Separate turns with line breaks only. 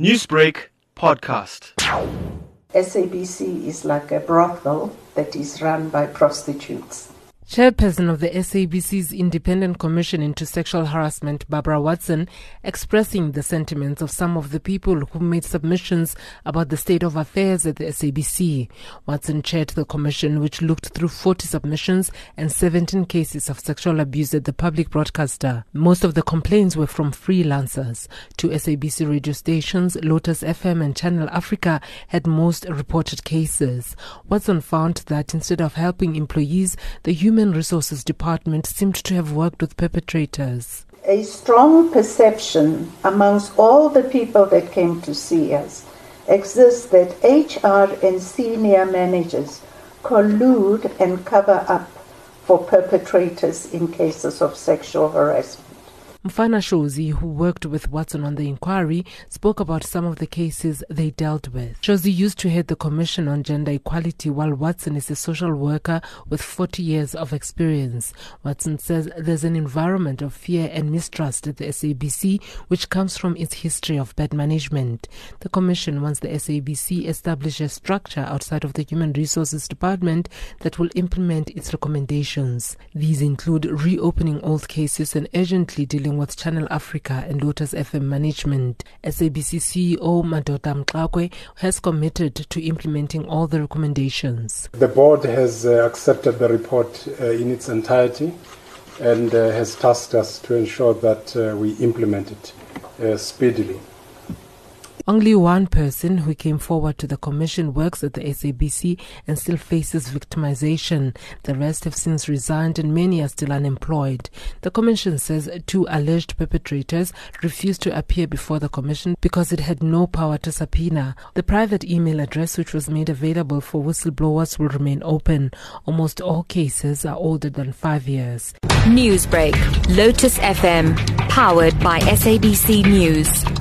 Newsbreak podcast.
SABC is like a brothel that is run by prostitutes.
Chairperson of the SABC's Independent Commission into Sexual Harassment, Barbara Watson, expressing the sentiments of some of the people who made submissions about the state of affairs at the SABC. Watson chaired the commission, which looked through 40 submissions and 17 cases of sexual abuse at the public broadcaster. Most of the complaints were from freelancers. Two SABC radio stations, Lotus FM and Channel Africa, had most reported cases. Watson found that instead of helping employees, the human Human Resources Department seemed to have worked with perpetrators.
A strong perception amongst all the people that came to see us exists that HR and senior managers collude and cover up for perpetrators in cases of sexual harassment.
Mfana Shozi, who worked with Watson on the inquiry, spoke about some of the cases they dealt with. Shozi used to head the Commission on Gender Equality, while Watson is a social worker with 40 years of experience. Watson says there's an environment of fear and mistrust at the SABC, which comes from its history of bad management. The Commission wants the SABC establish a structure outside of the Human Resources Department that will implement its recommendations. These include reopening old cases and urgently dealing with Channel Africa and Lotus FM management. SABC CEO Madoda Mxakwe has committed to implementing all the recommendations.
The board has uh, accepted the report uh, in its entirety and uh, has tasked us to ensure that uh, we implement it uh, speedily.
Only one person who came forward to the commission works at the SABC and still faces victimization. The rest have since resigned and many are still unemployed. The commission says two alleged perpetrators refused to appear before the commission because it had no power to subpoena. The private email address which was made available for whistleblowers will remain open. Almost all cases are older than five years.
Newsbreak, Lotus FM, powered by SABC News.